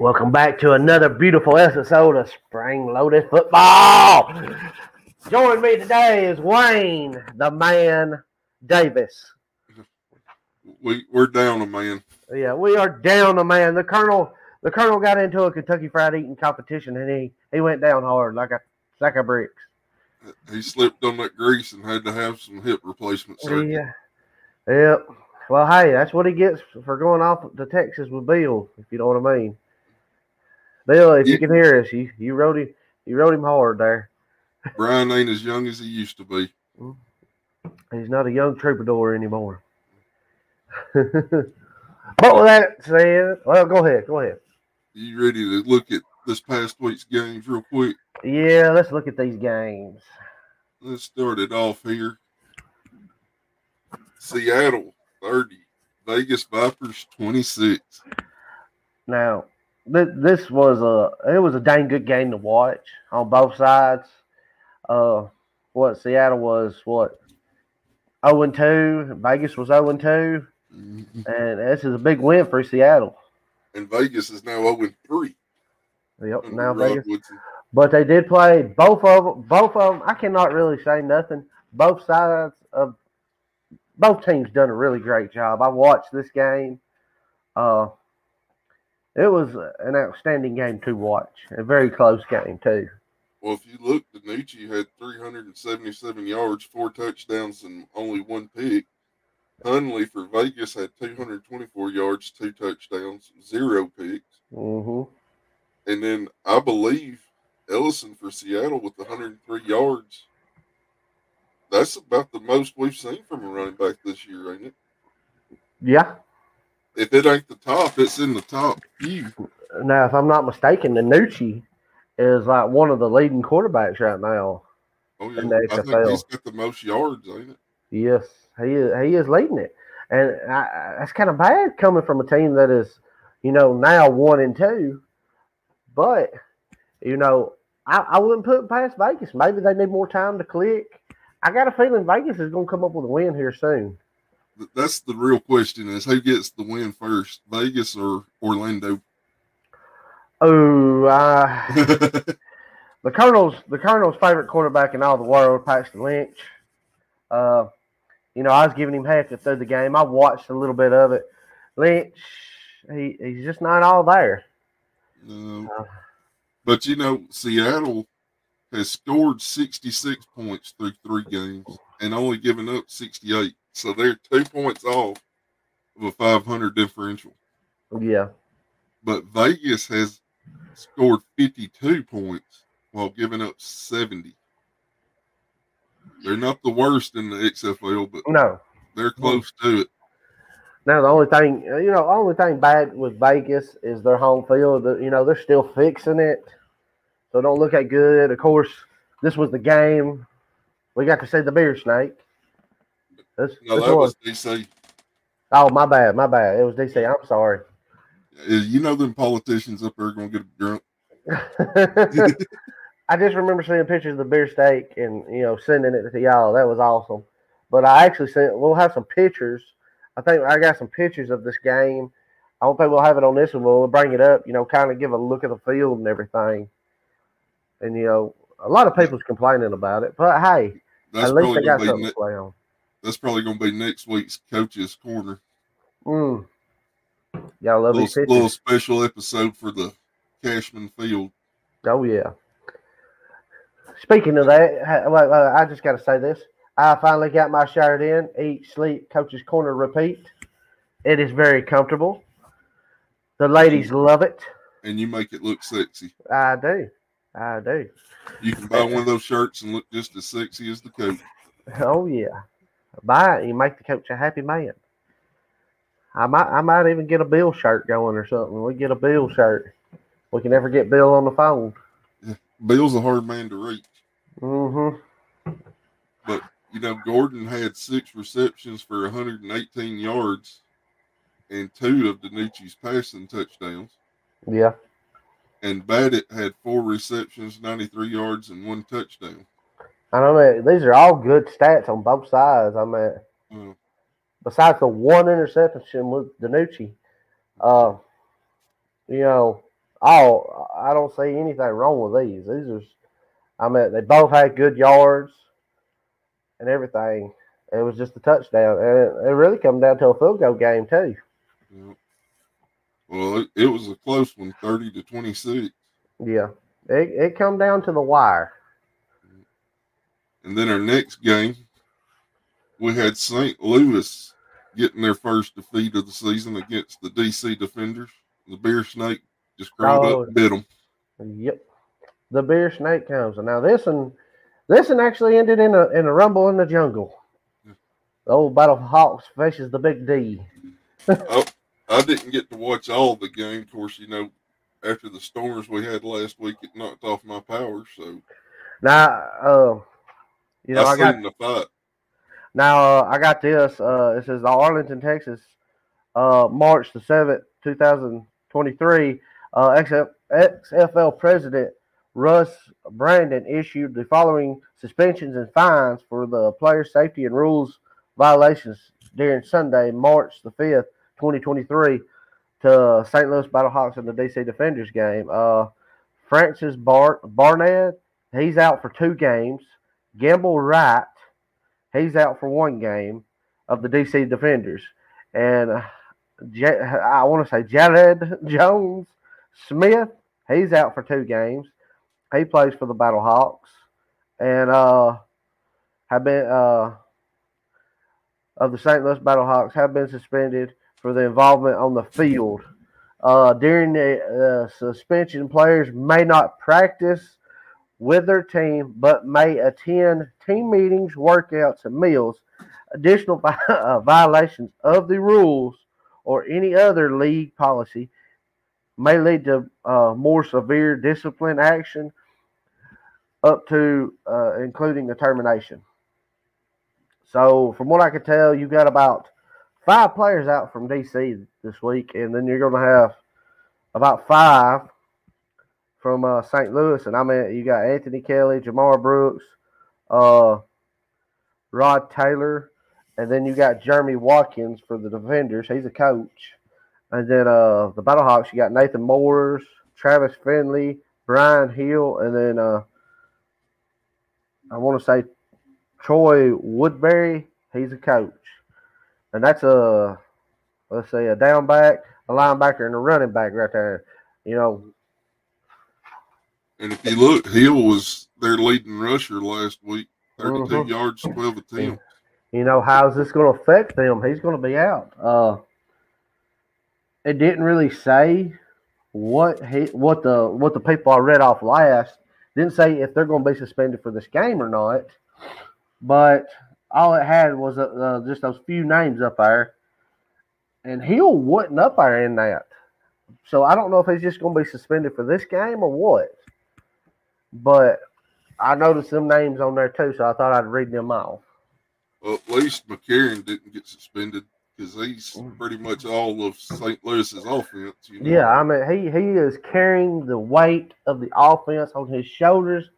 Welcome back to another beautiful episode of Spring Loaded Football. Joining me today is Wayne, the man Davis. We we're down a man. Yeah, we are down a man. The Colonel the Colonel got into a Kentucky Fried Eating competition and he he went down hard like a sack of bricks. He slipped on that grease and had to have some hip replacement surgery. Yeah. Yep. Well, hey, that's what he gets for going off to Texas with Bill, if you know what I mean. Bill, if you can hear us, you you rode him you rode him hard there. Brian ain't as young as he used to be. He's not a young troubadour anymore. but with that said, well, go ahead, go ahead. You ready to look at this past week's games real quick? Yeah, let's look at these games. Let's start it off here. Seattle 30, Vegas Vipers 26. Now, th- this was a it was a dang good game to watch on both sides. Uh, what Seattle was what zero and two, Vegas was zero and two, Mhm. and this is a big win for Seattle. And Vegas is now 0 3. Yep, under now Rod Vegas, Woodson. but they did play both of them. Both of them, I cannot really say nothing. Both sides of both teams done a really great job. I watched this game. Uh, it was an outstanding game to watch. A very close game too. Well, if you look, DiNucci had 377 yards, four touchdowns, and only one pick. Hundley for Vegas had 224 yards, two touchdowns, zero picks. hmm And then I believe Ellison for Seattle with 103 yards. That's about the most we've seen from a running back this year, ain't it? Yeah. If it ain't the top, it's in the top few. Now, if I'm not mistaken, the Nucci is like one of the leading quarterbacks right now. Oh, yeah. In the I think he's got the most yards, ain't it? Yes, he is. He is leading it, and I, I- that's kind of bad coming from a team that is, you know, now one and two. But you know, I, I wouldn't put past Vegas. Maybe they need more time to click. I got a feeling Vegas is going to come up with a win here soon. Th- That's the real question: is who gets the win first, Vegas or Orlando? Oh, uh, the Colonel's the Colonel's favorite quarterback in all the world, Paxton Lynch. Uh, you know, I was giving him half heck through the game. I watched a little bit of it. Lynch, he, he's just not all there. Uh, But you know, Seattle has scored 66 points through three games and only given up 68. So they're two points off of a 500 differential. Yeah, But Vegas has scored 52 points while giving up 70. They're not the worst in the XFL, but no. they're close to it. Now the only thing, you know, only thing bad with Vegas is their home field. You know, they're still fixing it, so don't look at good. Of course, this was the game. We got to see the beer snake. This, No, this that was, was DC. oh my bad, my bad. It was DC. I'm sorry. You know, them politicians up there going to get drunk. I just remember seeing pictures of the beer steak and you know sending it to y'all. That was awesome. But I actually sent. We'll have some pictures. I think I got some pictures of this game. I don't think we'll have it on this one. We'll bring it up. You know, kind of give a look at the field and everything. And you know, a lot of people's complaining about it, but hey, That's at least they got going to be something to play on. That's probably going to be next week's coach's corner. Mm. Y'all love little, little special episode for the Cashman Field. Oh yeah. Speaking of that, ha- well, I just got to say this. I finally got my shirt in. Eat, sleep, coach's corner, repeat. It is very comfortable. The ladies love it. and you make it look sexy. I do. I do. You can buy one of those shirts and look just as sexy as the coach. Oh yeah. Buy it. You make the coach a happy man. I might. I might even get a Bill shirt going or something. We get a Bill shirt. We can never get Bill on the phone. Bill's a hard man to reach. Mm-hmm. But you know, Gordon had six receptions for 118 yards and two of DiNucci's passing touchdowns. Yeah. And Badditt had four receptions, 93 yards, and one touchdown. I that these are all good stats on both sides. I mean, Uh, besides the one interception with DiNucci, uh, you know, all I don't see anything wrong with these. These are, I mean, they both had good yards and everything. It was just a touchdown, and it, it really come down to a field goal game too. Yeah. Well, it, it was a close one, 30 to 26. Yeah, it it come down to the wire. And then our next game, we had St. Louis getting their first defeat of the season against the DC Defenders. The Bear Snake just crawled Oh. up and bit them. Yep, the Bear snake comes, and now this one, this one actually ended in a in a rumble in the jungle. The old Battle Hawks faces the Big D. I didn't get to watch all the game. Of course, you know, after the storms we had last week, it knocked off my power. So Now, uh, you know, I I got the fight. Now uh, I got this. Uh, it says Arlington, Texas, uh, March the seventh, two thousand twenty-three. Uh, XF, XFL president Russ Brandon issued the following suspensions and fines for the player safety and rules violations during Sunday, March the fifth, twenty twenty-three, to St. Louis Battlehawks and the DC Defenders game. Uh, Francis Bar- Barnett, he's out for two games. Gamble Wright, he's out for one game of the DC Defenders, and uh, Ja- I want to say Jared Jones Smith, he's out for two games. He plays for the Battle Hawks, and uh, have been uh, of the St. Louis Battle Hawks have been suspended for the involvement on the field. Uh, during the uh, suspension, players may not practice with their team, but may attend team meetings, workouts, and meals. Additional uh, violations of the rules or any other league policy may lead to uh, more severe discipline action, up to uh, including the termination. So, from what I can tell, you got about five players out from DC this week, and then you're going to have about five from uh, St. Louis, and I mean you got Anthony Kelly, Jamar Brooks, uh, Rod Taylor, and then you got Jeremy Watkins for the Defenders. He's a coach, and then uh, the Battlehawks you got Nathan Moores, Travis Finley, Brian Hill, and then uh, I want to say Troy Woodbury. He's a coach, and that's a let's say a down back, a linebacker, and a running back right there. You know, And if you look, Hill was their leading rusher last week, 32 Mhm. yards, 12 attempts. you know how's this going to affect them? He's going to be out. Uh it didn't really say what he what the what the people i read off last didn't say if they're going to be suspended for this game or not. But all it had was uh, uh, just those few names up there. And Hill wasn't up there in that. So i don't know if he's just going to be suspended for this game or what but i noticed some names on there too so i thought i'd read them off Well, at least McCarron didn't get suspended because he's Mm. pretty much all of St. Louis's offense. You know? Yeah, I mean he he is carrying the weight of the offense on his shoulders.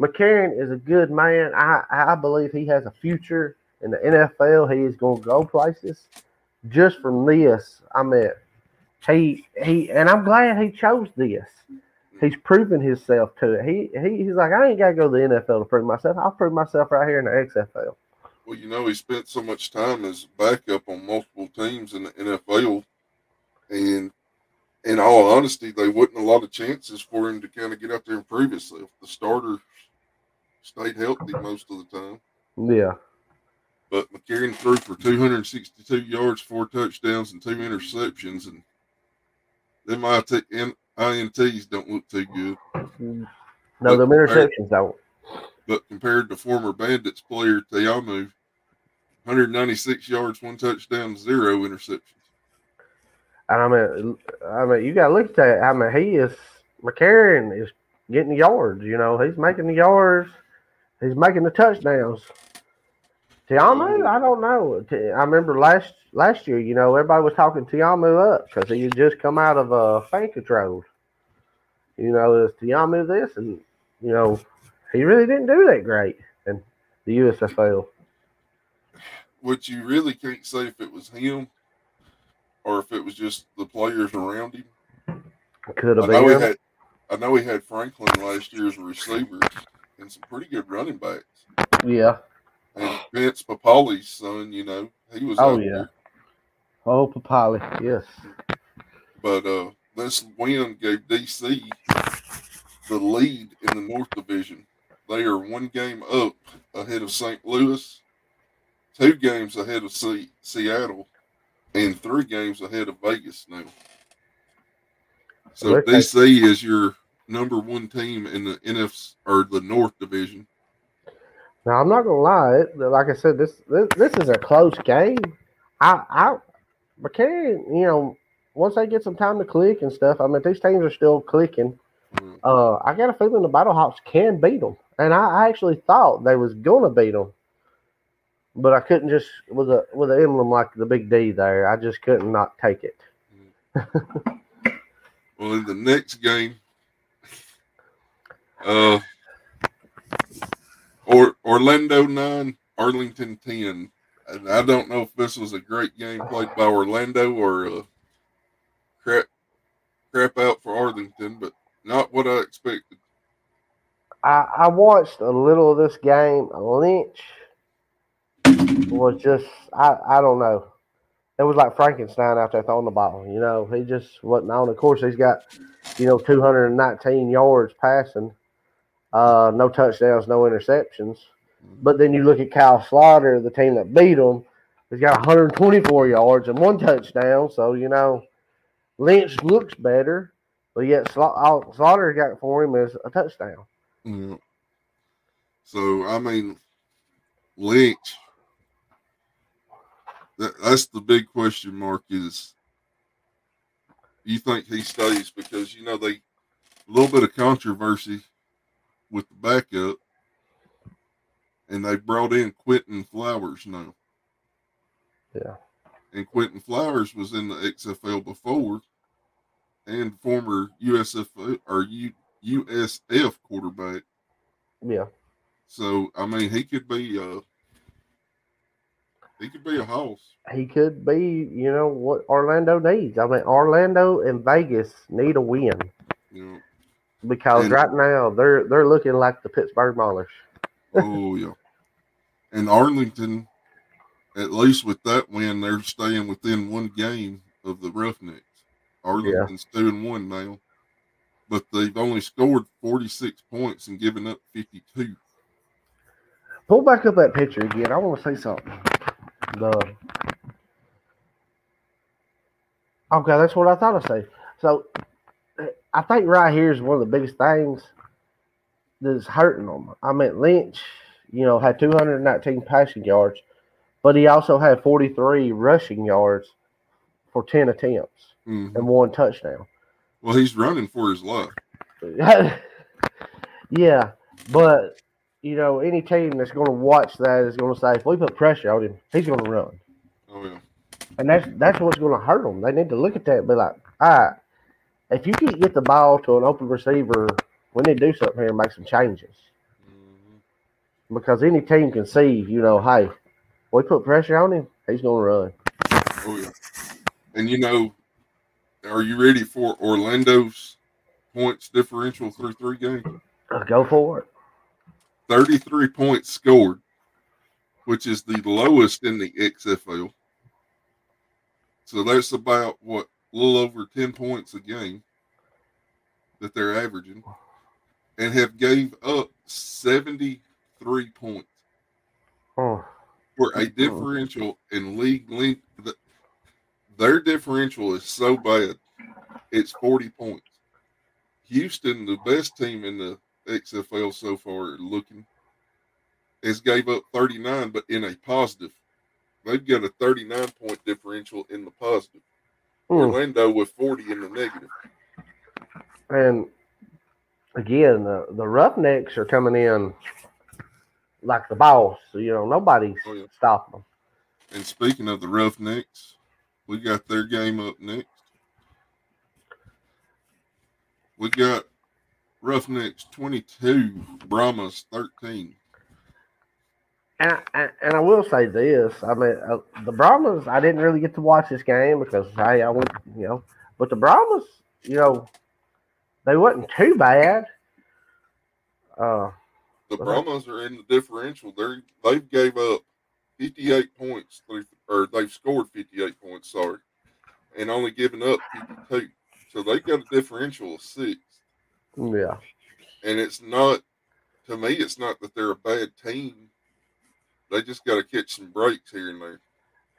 McCarron is a good man. I I believe he has a future in the NFL. He is going to go places. Just from this, I mean, he he and I'm glad he chose this. He's proven himself to it. He, he he's like I ain't got to go to the NFL to prove myself. I'll prove myself right here in the XFL. Well, you know, he spent so much time as backup on multiple teams in the NFL, and in all honesty, they wasn't a lot of chances for him to kind of get out there and prove himself. The starter stayed healthy most of the time, Yeah, but McCarron threw for 262 yards, four touchdowns, and two interceptions, and them IT, N- INTs don't look too good. Mm. no, the interceptions don't. But compared to former Bandits player Ta'amu, 196 yards, one touchdown, zero interceptions. And I mean, I mean, you got to look at that. I mean, he is McCarron is getting the yards. You know, he's making the yards. He's making the touchdowns. Ta'amu, I don't know. I remember last last year. You know, everybody was talking Ta'amu up because he had just come out of uh, fan control. You know, is Ta'amu this, and you know, he really didn't do that great in the USFL. Which you really can't say if it was him or if it was just the players around him. Could have been. had, I know he had Franklin last year as a receiver and some pretty good running backs. Yeah. And Vince Papale's son, you know, he was Oh, yeah. there. Oh, Papale. Yes. But uh, this win gave DC the lead in the North Division. They are one game up ahead of St. Louis, two games ahead of Se- Seattle, and three games ahead of Vegas now. So DC is your number one team in the NF or the North Division. Now I'm not gonna lie. Like I said, this, this this is a close game. I I McCarry, you know, once they get some time to click and stuff, I mean, these teams are still clicking. Mm, Uh, I got a feeling the Battle Battlehawks can beat them, and I, I actually thought they was gonna beat them, but I couldn't just with a with an emblem like the big D there. I just couldn't not take it. Well, in the next game, uh, Orlando nine, Arlington ten, and I don't know if this was a great game played by Orlando or uh, crap crap out for Arlington, but not what I expected. I, I watched a little of this game. Lynch was just I, I don't know. It was like Frankenstein out there throwing the ball. You know, he just wasn't on. Of course, he's got you know 219 yards passing, uh, no touchdowns, no interceptions. But then you look at Kyle Sloter, the team that beat him. He's got 124 yards and one touchdown. So you know, Lynch looks better, but yet Sla- Sloter got for him is a touchdown. Yeah. So I mean, Lynch. That, that's the big question mark. Is you think he stays because you know they a little bit of controversy with the backup, and they brought in Quentin Flowers now. Yeah. And Quentin Flowers was in the XFL before, and former USF or U, USF quarterback. Yeah. So I mean, he could be uh he could be a house. he could be, you know, what Orlando needs. I mean, Orlando and Vegas need a win know. because And- right now they're they're looking like the Pittsburgh Maulers. Oh yeah. And Arlington, at least with that win, they're staying within one game of the Roughnecks. Arlington's two and one now, but they've only scored forty six points and given up fifty two. Pull back up that picture again. I want to say something. The okay, that's what I thought I'd say. So I think right here is one of the biggest things that's hurting them. I mean, Lynch, you know, had 219 passing yards, but he also had 43 rushing yards for 10 attempts Mhm. and one touchdown. Well, he's running for his life. yeah, but you know, any team that's going to watch that is going to say, if we put pressure on him, he's going to run, Oh yeah. and that's that's what's going to hurt them. They need to look at that and be like, all right, if you can't get the ball to an open receiver, we need to do something here and make some changes Mhm. because any team can see, you know, hey, we put pressure on him, he's going to run. Oh yeah. And you know, are you ready for Orlando's points differential through three games? Go for it. 33 points scored, which is the lowest in the XFL. So that's about what a little over 10 points a game that they're averaging and have gave up 73 points Oh, for a differential in league length. Their differential is so bad, it's 40 points. Houston, the best team in the XFL so far, looking, has gave up 39, but in a positive. They've got a 39 point differential in the positive. hmm. Orlando with 40 in the negative. And again, the, the Roughnecks are coming in like the boss. You know, nobody's Oh, yeah. stopping them. And speaking of the Roughnecks, we got their game up next. We got Roughnecks 22, Brahmas 13. And I, and- I will say this: I mean, uh, the Brahmas. I didn't really get to watch this game because hey, I went, you know. But the Brahmas, you know, they wasn't too bad. Uh, The. Brahmas are in the differential. They're they've gave up 58 points through, or they've scored 58 points. Sorry, and only given up 52. So they got a differential of six. yeah, And it's not to me. It's not that they're a bad team. They just got to catch some breaks here and there.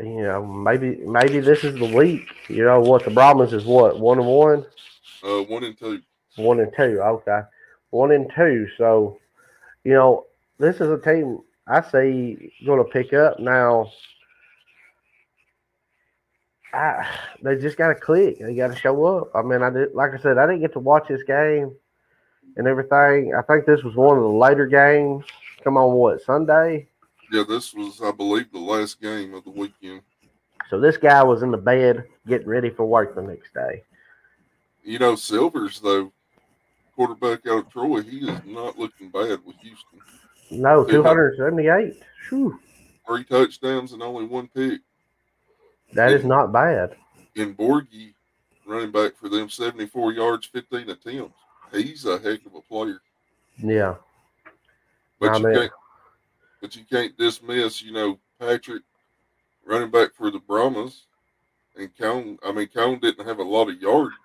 you know, maybe maybe this is the week. You know what? The Brahmins is what one and one, Uh, one and two. One and two. Okay, one and two. So, you know, this is a team I see going to pick up now. I, they just got to click. They got to show up. I mean, I did, like I said, I didn't get to watch this game and everything. I think this was one of the later games. Come on, what Sunday? Yeah, this was, I believe, the last game of the weekend. So this guy was in the bed getting ready for work the next day. You know, Silvers though, quarterback out of Troy, he is not looking bad with Houston. No, Two hundred seventy-eight. Three touchdowns and only one pick. that is not bad. And Borghi, running back for them, 74 yards, 15 attempts. He's a heck of a player. Yeah, But I you mean- can't but you can't dismiss, you know, Patrick running back for the Brahmas. And Coan, I mean, Coan didn't have a lot of yards.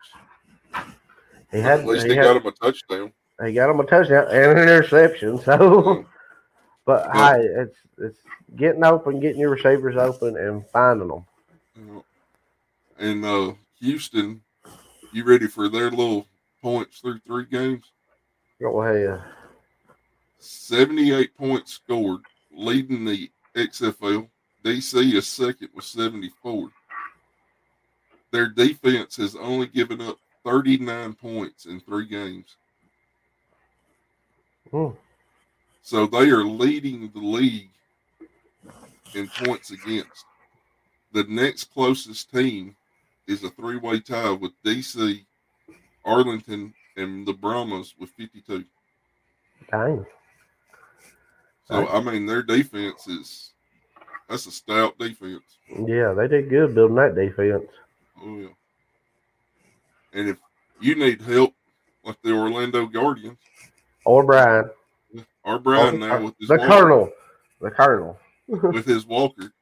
He had At least he, he had, got him a touchdown. he got him a touchdown and an interception. So, Mm. but Yeah. hey, it's it's getting open, getting your receivers open, and finding them. Yeah. And uh, Houston, you ready for their little points through three games? Go ahead. 78 points scored, leading the XFL. DC is second with 74. Their defense has only given up 39 points in three games. Hmm. So they are leading the league in points against. The next closest team is a three way tie with DC, Arlington, and the Brahmas with 52. Dang. So I mean, their defense is that's a stout defense. Yeah, they did good building that defense. Oh yeah. And if you need help, like the Orlando Guardians, Or Brian, our Brian now with his the walker, Colonel, the Colonel. with his walker,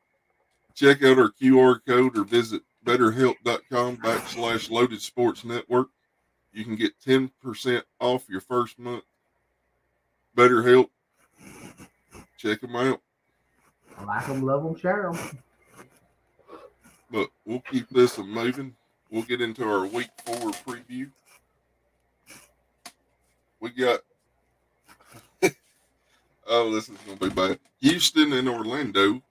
check out our QR code or visit betterhelp.com backslash loaded sports network. You can get 10% off your first month. BetterHelp. Check them out. Like them, love them, share them. But we'll keep this a moving. We'll get into our week four preview. We got oh, this is gonna be bad. Houston and Orlando.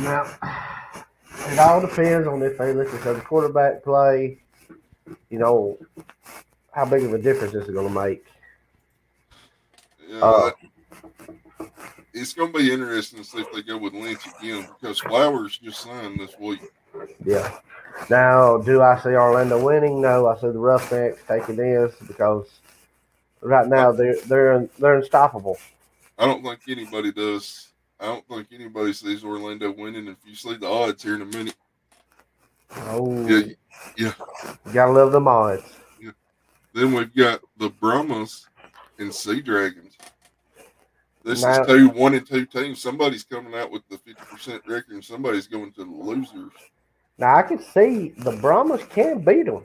Now, it all depends on if they listen to the quarterback play. You know, how big of a difference this is going to make. Uh, Uh, it's gonna be interesting to see if they go with Lynch again because Flowers just signed this week. Yeah. Now, do I see Orlando winning? No, I see the Roughnecks taking this because right now they're they're they're unstoppable. I don't think anybody does. I don't think anybody sees Orlando winning. If you see the odds here in a minute, Oh, yeah, yeah. you gotta love them odds. Then we've got the Brahmas and Sea Dragons. This Now- is two one and two teams. Somebody's coming out with the fifty percent record, and somebody's going to the losers. Now I can see the Brahmas can beat them,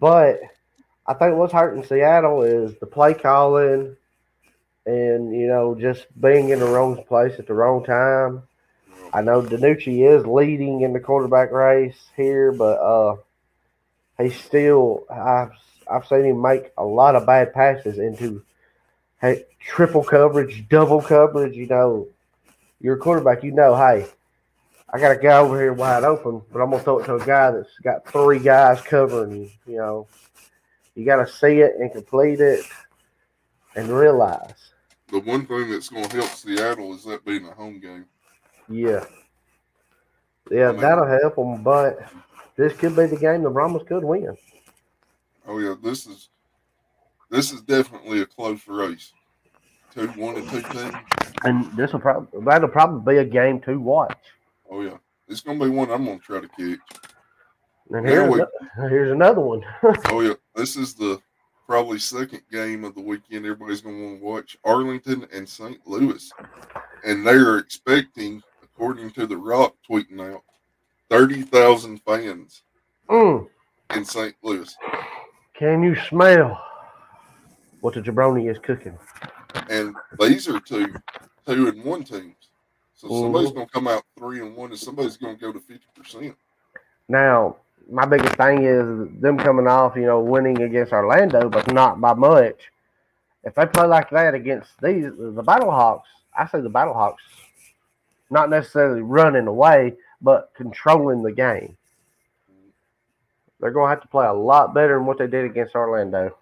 but I think what's hurting Seattle is the play calling, and you know just being in the wrong place at the wrong time. I know DiNucci is leading in the quarterback race here, but uh, he's still I've I've seen him make a lot of bad passes into hey, triple coverage, double coverage. You know, you're a quarterback. You know, hey, I got a guy over here wide open, but I'm gonna throw it to a guy that's got three guys covering you. You know, you got to see it and complete it and realize, The one thing that's going to help Seattle is that being a home game. yeah, yeah, I mean- that'll help them. But this could be the game the Brahmas could win. Oh yeah, this is this is definitely a close race. Two one and two teams. And this will probably that'll probably be a game to watch. Oh yeah, it's to be one I'm going to try to catch. And here's, we- ano- here's another one. Oh yeah, this is the probably second game of the weekend everybody's going to want to watch Arlington and St. Louis. And they're expecting, according to The Rock tweeting out, 30,000 fans Mm. in St. Louis. Can you smell what the jabroni is cooking? And these are two two and one teams. So somebody's Mhm. going to come out three and one, and somebody's going to go to 50%. Now, my biggest thing is them coming off, you know, winning against Orlando, but not by much. If they play like that against these, the Battlehawks, I say the Battlehawks, not necessarily running away, but controlling the game. They're going to have to play a lot better than what they did against Orlando.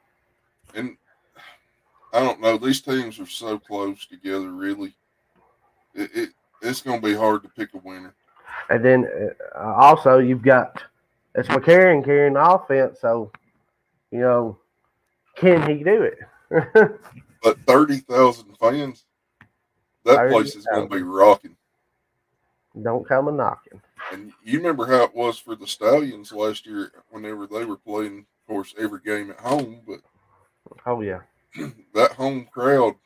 And I don't know, these teams are so close together, really. It, it It's going to be hard to pick a winner. And then uh, also, you've got it's McCarron carrying the offense, so, you know, can he do it? But 30,000 fans, that place is going to be rocking. Don't come a knocking. And you remember how it was for the Stallions last year whenever they were playing, of course, every game at home, but Oh, yeah. that home crowd,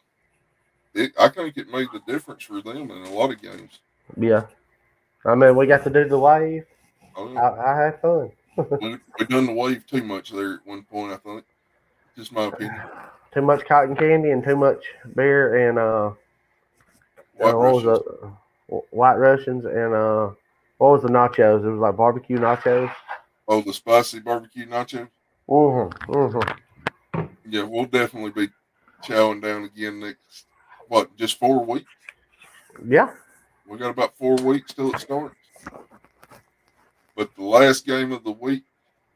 it, I think it made the difference for them in a lot of games. Yeah. I mean, we got to do the wave. I I, I had fun. we, we done the wave too much there at one point, I think. Just my opinion. Too much cotton candy and too much beer and uh, White uh, what was Russians. the white Russians and uh, what was the nachos? It was like barbecue nachos. Oh, the spicy barbecue nachos. Mm-hmm. Mm-hmm. Yeah, we'll definitely be chowing down again next. What? Just four weeks? Yeah. We got about four weeks till it starts. But the last game of the week,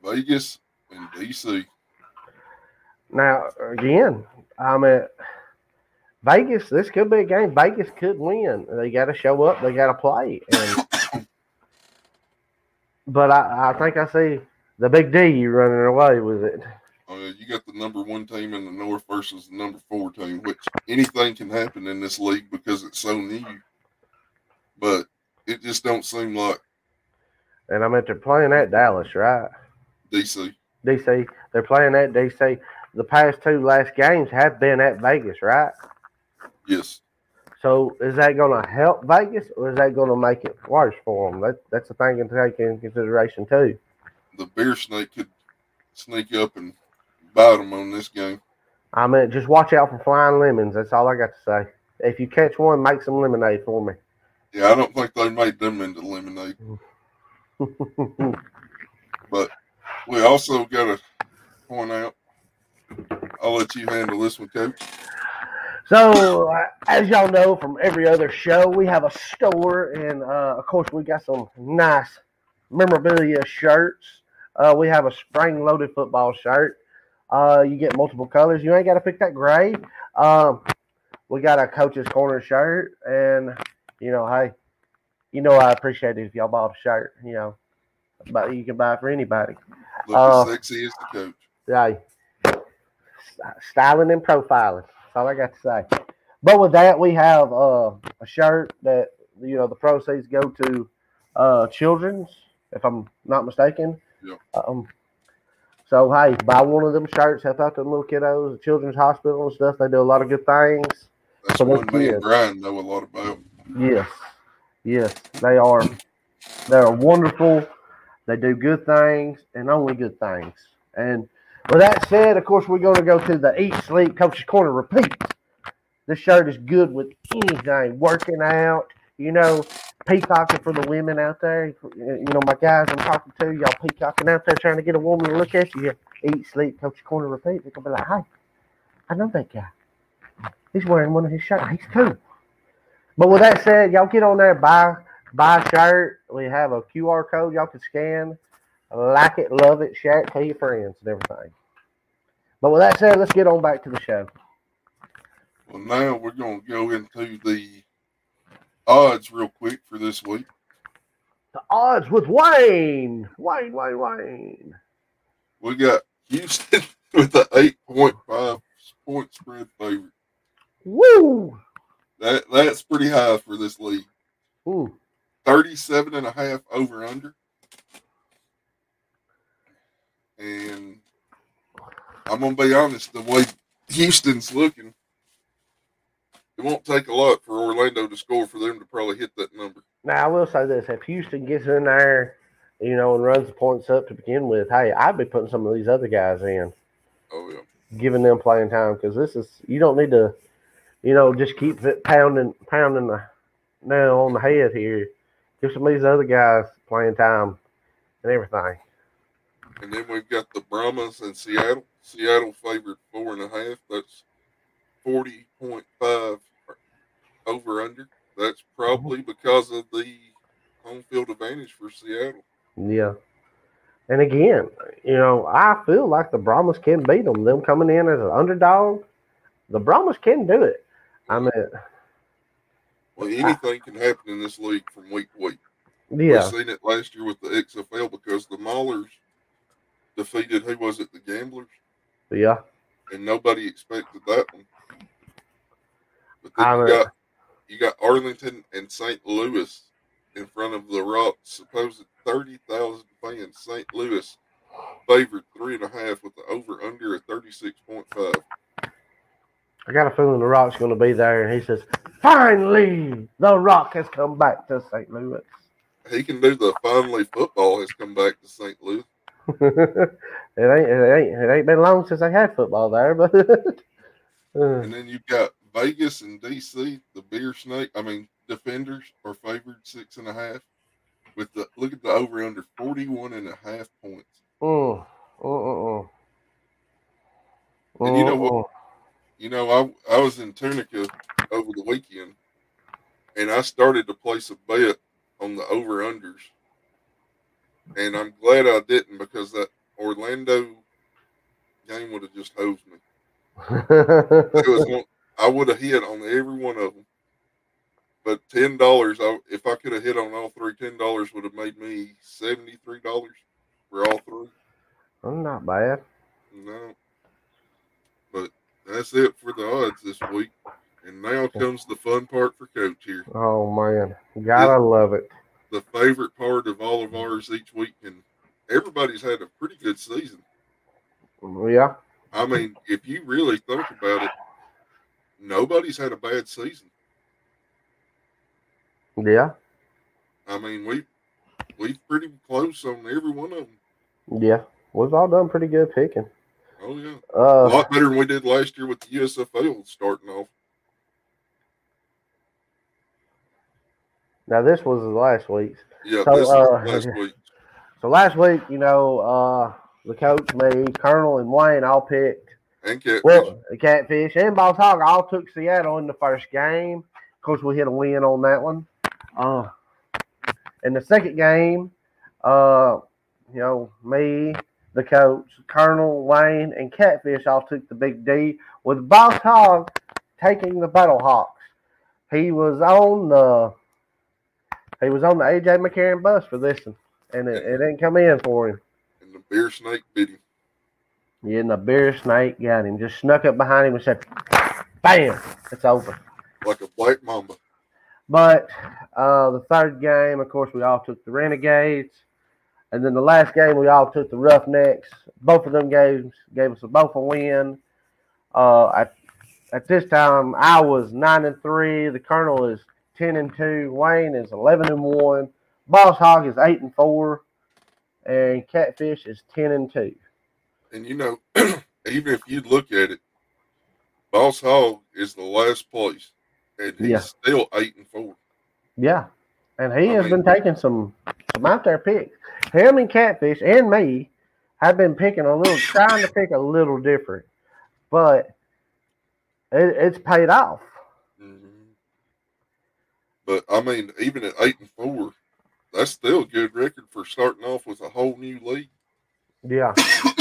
Vegas and DC. Now again, I mean, Vegas. This could be a game. Vegas could win. They got to show up. They got to play. And but I, I think I see the big D running away with it. Uh, you got the number one team in the North versus the number four team, which anything can happen in this league because it's so new. But it just don't seem like And I mean, they're playing at Dallas, right? DC. DC. They're playing at DC. The past two last games have been at Vegas, right? Yes. So is that going to help Vegas or is that going to make it worse for them? That, that's the thing to take into consideration too. The bear snake could sneak up and bite them on this game. I mean, just watch out for flying lemons. That's all I got to say. If you catch one, make some lemonade for me. Yeah, I don't think they made them into lemonade. But we also got to point out. I'll let you handle this one, Coach. So, uh, as y'all know from every other show, we have a store, and uh, of course, we got some nice memorabilia shirts. Uh, we have a spring loaded football shirt. Uh, you get multiple colors. You ain't got to pick that gray. Um, we got a coach's corner shirt, and you know, hey, you know, I appreciate it if y'all bought a shirt. You know, but you can buy it for anybody. Look Uh, as sexy as the coach. Hey, styling and profiling. That's all I got to say. But with that, we have uh, a shirt that you know the proceeds go to uh, children's, if I'm not mistaken. Yep. Um, so hey, buy one of them shirts, help out the little kiddos, the children's hospital and stuff. They do a lot of good things. That's one man good. Brian know a lot about. Yes, yes, they are. They are wonderful. They do good things and only good things. And with that said, of course, we're going to go to the Eat Sleep Coach's Corner repeat. This shirt is good with anything, working out, you know, peacocking for the women out there. You know, my guys I'm talking to, y'all peacocking out there trying to get a woman to look at you. Eat Sleep Coach's Corner repeat. They're to be like, hey, I know that guy. He's wearing one of his shirts. He's cool. But with that said, y'all get on there, buy buy a shirt. We have a QR code y'all can scan. Like it, love it, share it, tell your friends and everything. But with that said, let's get on back to the show. Well, now we're going to go into the odds real quick for this week. The odds with Wayne. Wayne, Wayne, Wayne. We got Houston with the 8.5 point spread favorite. Woo! That That's pretty high for this league. Ooh. 37 and a half over under. And I'm gonna be honest. The way Houston's looking, it won't take a lot for Orlando to score for them to probably hit that number. Now I will say this: if Houston gets in there, you know, and runs the points up to begin with, hey, I'd be putting some of these other guys in, Oh yeah. giving them playing time because this is you don't need to, you know, just keep it pounding pounding the nail on the head here. Give some of these other guys playing time and everything. And then we've got the Brahmas and Seattle. Seattle favored four and a half. That's forty point five over under. That's probably mm-hmm. because of the home field advantage for Seattle. Yeah. And again, you know, I feel like the Brahmas can beat them. Them coming in as an underdog, the Brahmas can do it. I mean, Well, anything can happen in this league from week to week. yeah, We've seen it last year with the XFL because the Maulers defeated who was it, the Gamblers, yeah. and nobody expected that one. But then I you got you got Arlington and St. Louis in front of the Rock, supposed thirty thousand fans. St. Louis favored three and a half with the over under at thirty six point five. I got a feeling the Rock's going to be there. And he says, finally, the Rock has come back to St. Louis. He can do the finally football has come back to St. Louis. it ain't it ain't it ain't been long since I had football there, but And then you've got Vegas and DC, the beer snake. I mean, defenders are favored six and a half. With the look at the over under 41 and a half points. mm, mm, mm, mm. And you know Mm, what? mm. You know, I I was in Tunica over the weekend and I started to place a bet on the over unders. And I'm glad I didn't because that Orlando game would have just hosed me. It was one, I would have hit on every one of them. But ten dollars, if I could have hit on all three, ten dollars would have made me seventy three dollars for all three. Mm, Not bad. No, but that's it for the odds this week. And now comes the fun part for Coach here. Oh man, gotta love it. The favorite part of all of ours each week, and everybody's had a pretty good season. Yeah, I mean, if you really think about it, nobody's had a bad season. yeah, I mean, we we pretty close on every one of them. yeah. We've all done pretty good picking. Oh yeah, a Uh, lot better than we did last year with the USFL starting off. now this was last week's. Yeah, So, uh, last week. So last week, you know, uh, the coach, me, Colonel, and Wayne all picked. And Catfish. Well, Catfish and Boss Hog all took Seattle in the first game. Of course, we hit a win on that one. Uh, in the second game, uh, you know, me, the coach, Colonel, Wayne, and Catfish all took the big D, with Boss Hog taking the Battle Hawks. He was on the he was on the AJ McCarron bus for this one, and it, it didn't come in for him. and the beer snake bit him. Yeah, and the bear snake got him, just snuck up behind him and said, Bam, it's over. like a black mamba. But uh, the third game, of course, we all took the Renegades. And then the last game, we all took the Roughnecks. Both of them games gave us a, both a win. Uh, at, at this time, I was 9 and 3. The Colonel is 10 and 2. Wayne is 11 and 1. Boss Hog is 8 and 4. And Catfish is 10 and 2. And you know, even if you look at it, Boss Hog is the last place, and he's Yeah. still eight and four. Yeah. And he I has mean- been taking some some out there picks. Him and Catfish and me have been picking a little, trying to pick a little different, but it, it's paid off. Mm-hmm. But I mean, even at eight and four, that's still a good record for starting off with a whole new league. Yeah,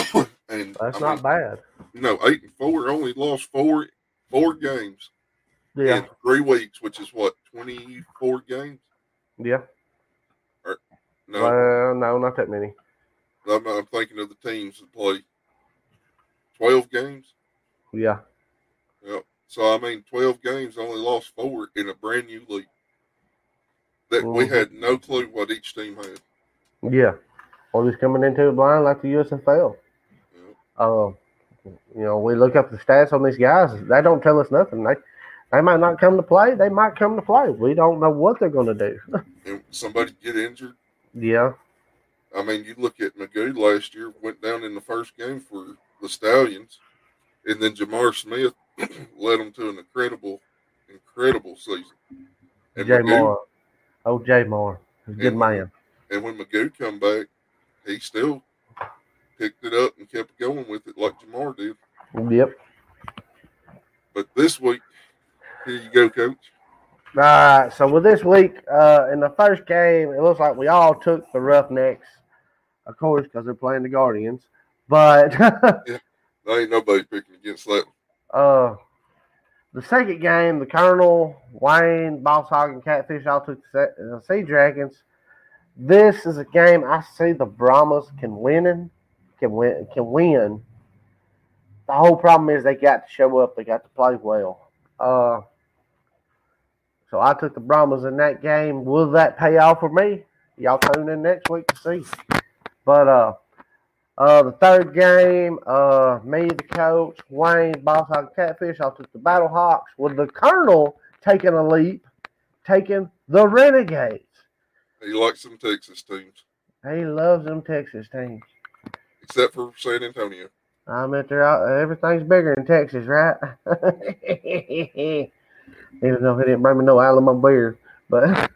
and that's I not mean, bad. No, eight and four only lost four four games Yeah, in three weeks, which is what twenty four games. yeah. No, Well, no, not that many. I'm, I'm thinking of the teams that play twelve games. Yeah, Yep. So I mean, twelve games only lost four in a brand new league that we Mhm. had no clue what each team had. yeah. Or just coming into it blind like the USFL. Uh, You know, we look up the stats on these guys. They don't tell us nothing. They they might not come to play. They might come to play. We don't know what they're going to do. And somebody get injured. yeah, I mean, you look at McGough last year, went down in the first game for the Stallions, and then J'Mar Smith led them to an incredible, incredible season. And Jay Magoo- Moore. Oh, Jay Moore. He's a good And- man. And when McGough come back, he still picked it up and kept going with it like Jamar did. Yep. But this week, here you go, coach. All right. So with this week, uh, in the first game, it looks like we all took the Roughnecks, of course, because they're playing the Guardians. But There ain't nobody picking against that. uh, the second game, the Colonel, Wayne, Boss Hog, and Catfish all took the uh, Sea Dragons. This is a game I see the Brahmas can win in, can win, can win. The whole problem is they got to show up. They got to play well. Uh, so I took the Brahmas in that game. Will that pay off for me? Y'all tune in next week to see. But uh, uh, the third game, uh, me, the coach, Wayne, Boss Hog, Catfish, I took the Battle Hawks with the Colonel taking a leap, taking the Renegades. He likes some Texas teams, He loves them Texas teams. Except for San Antonio. I mean, they're out, everything's bigger in Texas, right? Even though he didn't bring me no Alamo beer, but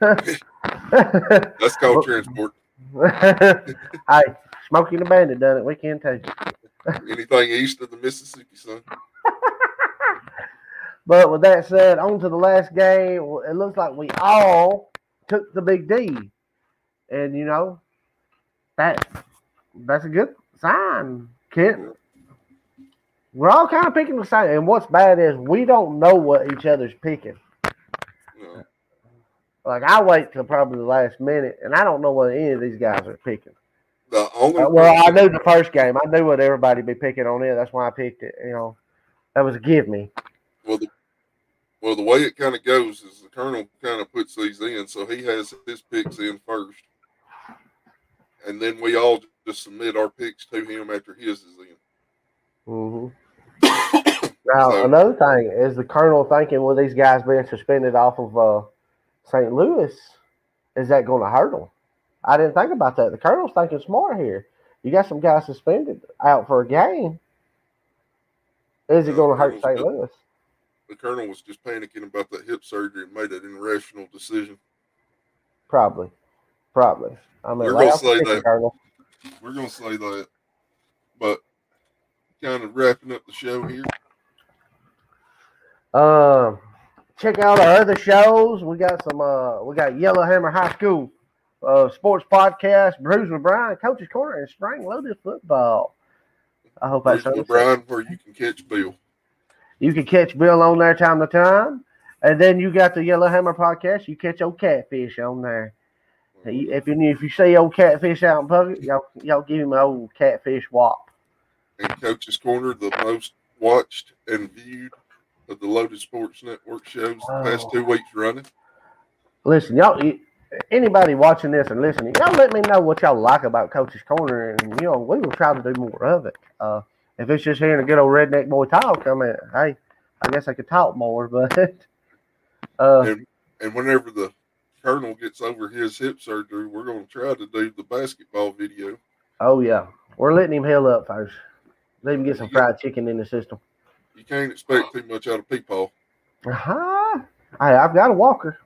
That's called transport. hey, Smokey the Bandit done it. We can too. Anything east of the Mississippi, son. But with that said, on to the last game. It looks like we all took the big D, and you know that that's a good sign, Kent. We're all kind of picking the same. And what's bad is we don't know what each other's picking. No. Like I wait till probably the last minute, and I don't know what any of these guys are picking. The only Uh, well, I knew the first game. I knew what everybody'd be picking on it. That's why I picked it. You know, that was a give me. well, the, well, the way it kind of goes is the colonel kind of puts these in, so he has his picks in first, and then we all just submit our picks to him after his is in. hmm Now So- another thing is the colonel thinking with these guys being suspended off of uh, St. Louis, is that going to hurt them? I didn't think about that. The colonel's thinking smart here. You got some guys suspended out for a game. Is it Yeah, going to hurt St. Louis? The colonel was just panicking about that hip surgery and made an irrational decision. Probably, probably. I mean, We're gonna say that. Colonel. We're gonna say that, but kind of wrapping up the show here. Um, check out our other shows. We got some. Uh, we got Yellowhammer High School uh, sports podcast, Bruce with Brian, Coach's Corner, and Spring Loaded Football. I hope that's There's LeBron where you can catch Bill. You can catch Bill on there time to time, and then you got the Yellowhammer podcast. You catch old catfish on there. If you if you see old catfish out in public, y'all y'all give him an old catfish whop. And Coach's Corner, the most watched and viewed of the Loaded Sports Network shows the past Oh. two weeks running. Listen, y'all. Anybody watching this and listening, y'all let me know what y'all like about Coach's Corner, and you know we will try to do more of it. Uh, if it's just hearing a good old redneck boy talk, I mean, hey, I guess I could talk more, but uh, And and whenever the Colonel gets over his hip surgery, we're gonna try to do the basketball video. oh yeah, we're letting him heal up first. Let him get some fried chicken in the system. You can't expect too much out of Peepaw. Uh-huh. Hey, I've got a walker.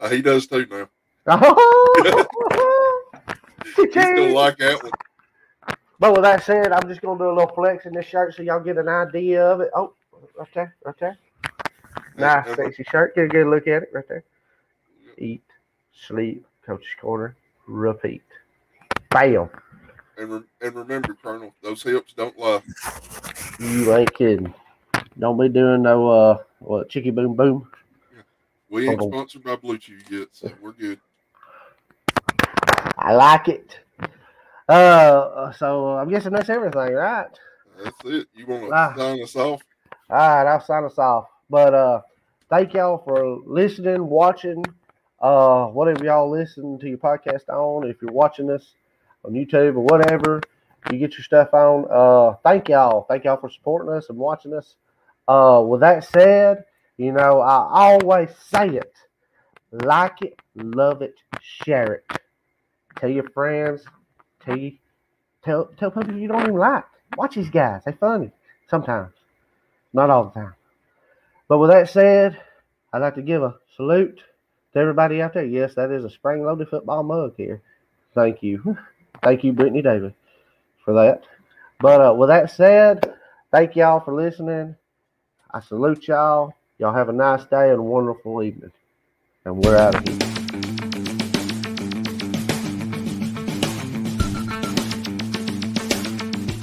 Uh, he does too now. Oh, He's gonna like that one. but with that said, I'm just gonna do a little flex in this shirt so y'all get an idea of it. Oh, right there, right there. Nice, And- sexy shirt. Get a good look at it right there. Eat, sleep, coach's corner, repeat. Bam. And, re- and remember, Colonel, those hips don't lie. You ain't kidding. Don't be doing no uh what chicky boom boom. We ain't sponsored by BlueChew yet, so we're good. I like it. Uh, so I'm guessing that's everything, right? That's it. You want to Ah. sign us off? All right, I'll sign us off. But uh, thank y'all for listening, watching, uh, whatever y'all listen to your podcast on. If you're watching us on YouTube or whatever, you get your stuff on. Uh, thank y'all. Thank y'all for supporting us and watching us. Uh, with that said, you know, I always say it. Like it, love it, share it. Tell your friends. Tell you, tell tell people you don't even like. Watch these guys. They're funny sometimes, not all the time. But with that said, I'd like to give a salute everybody out there. Yes, that is a spring loaded football mug here. Thank you. Thank you, Brittany David, for that. But uh, with that said, thank y'all for listening. I salute y'all. Y'all have a nice day and a wonderful evening. And we're out of here.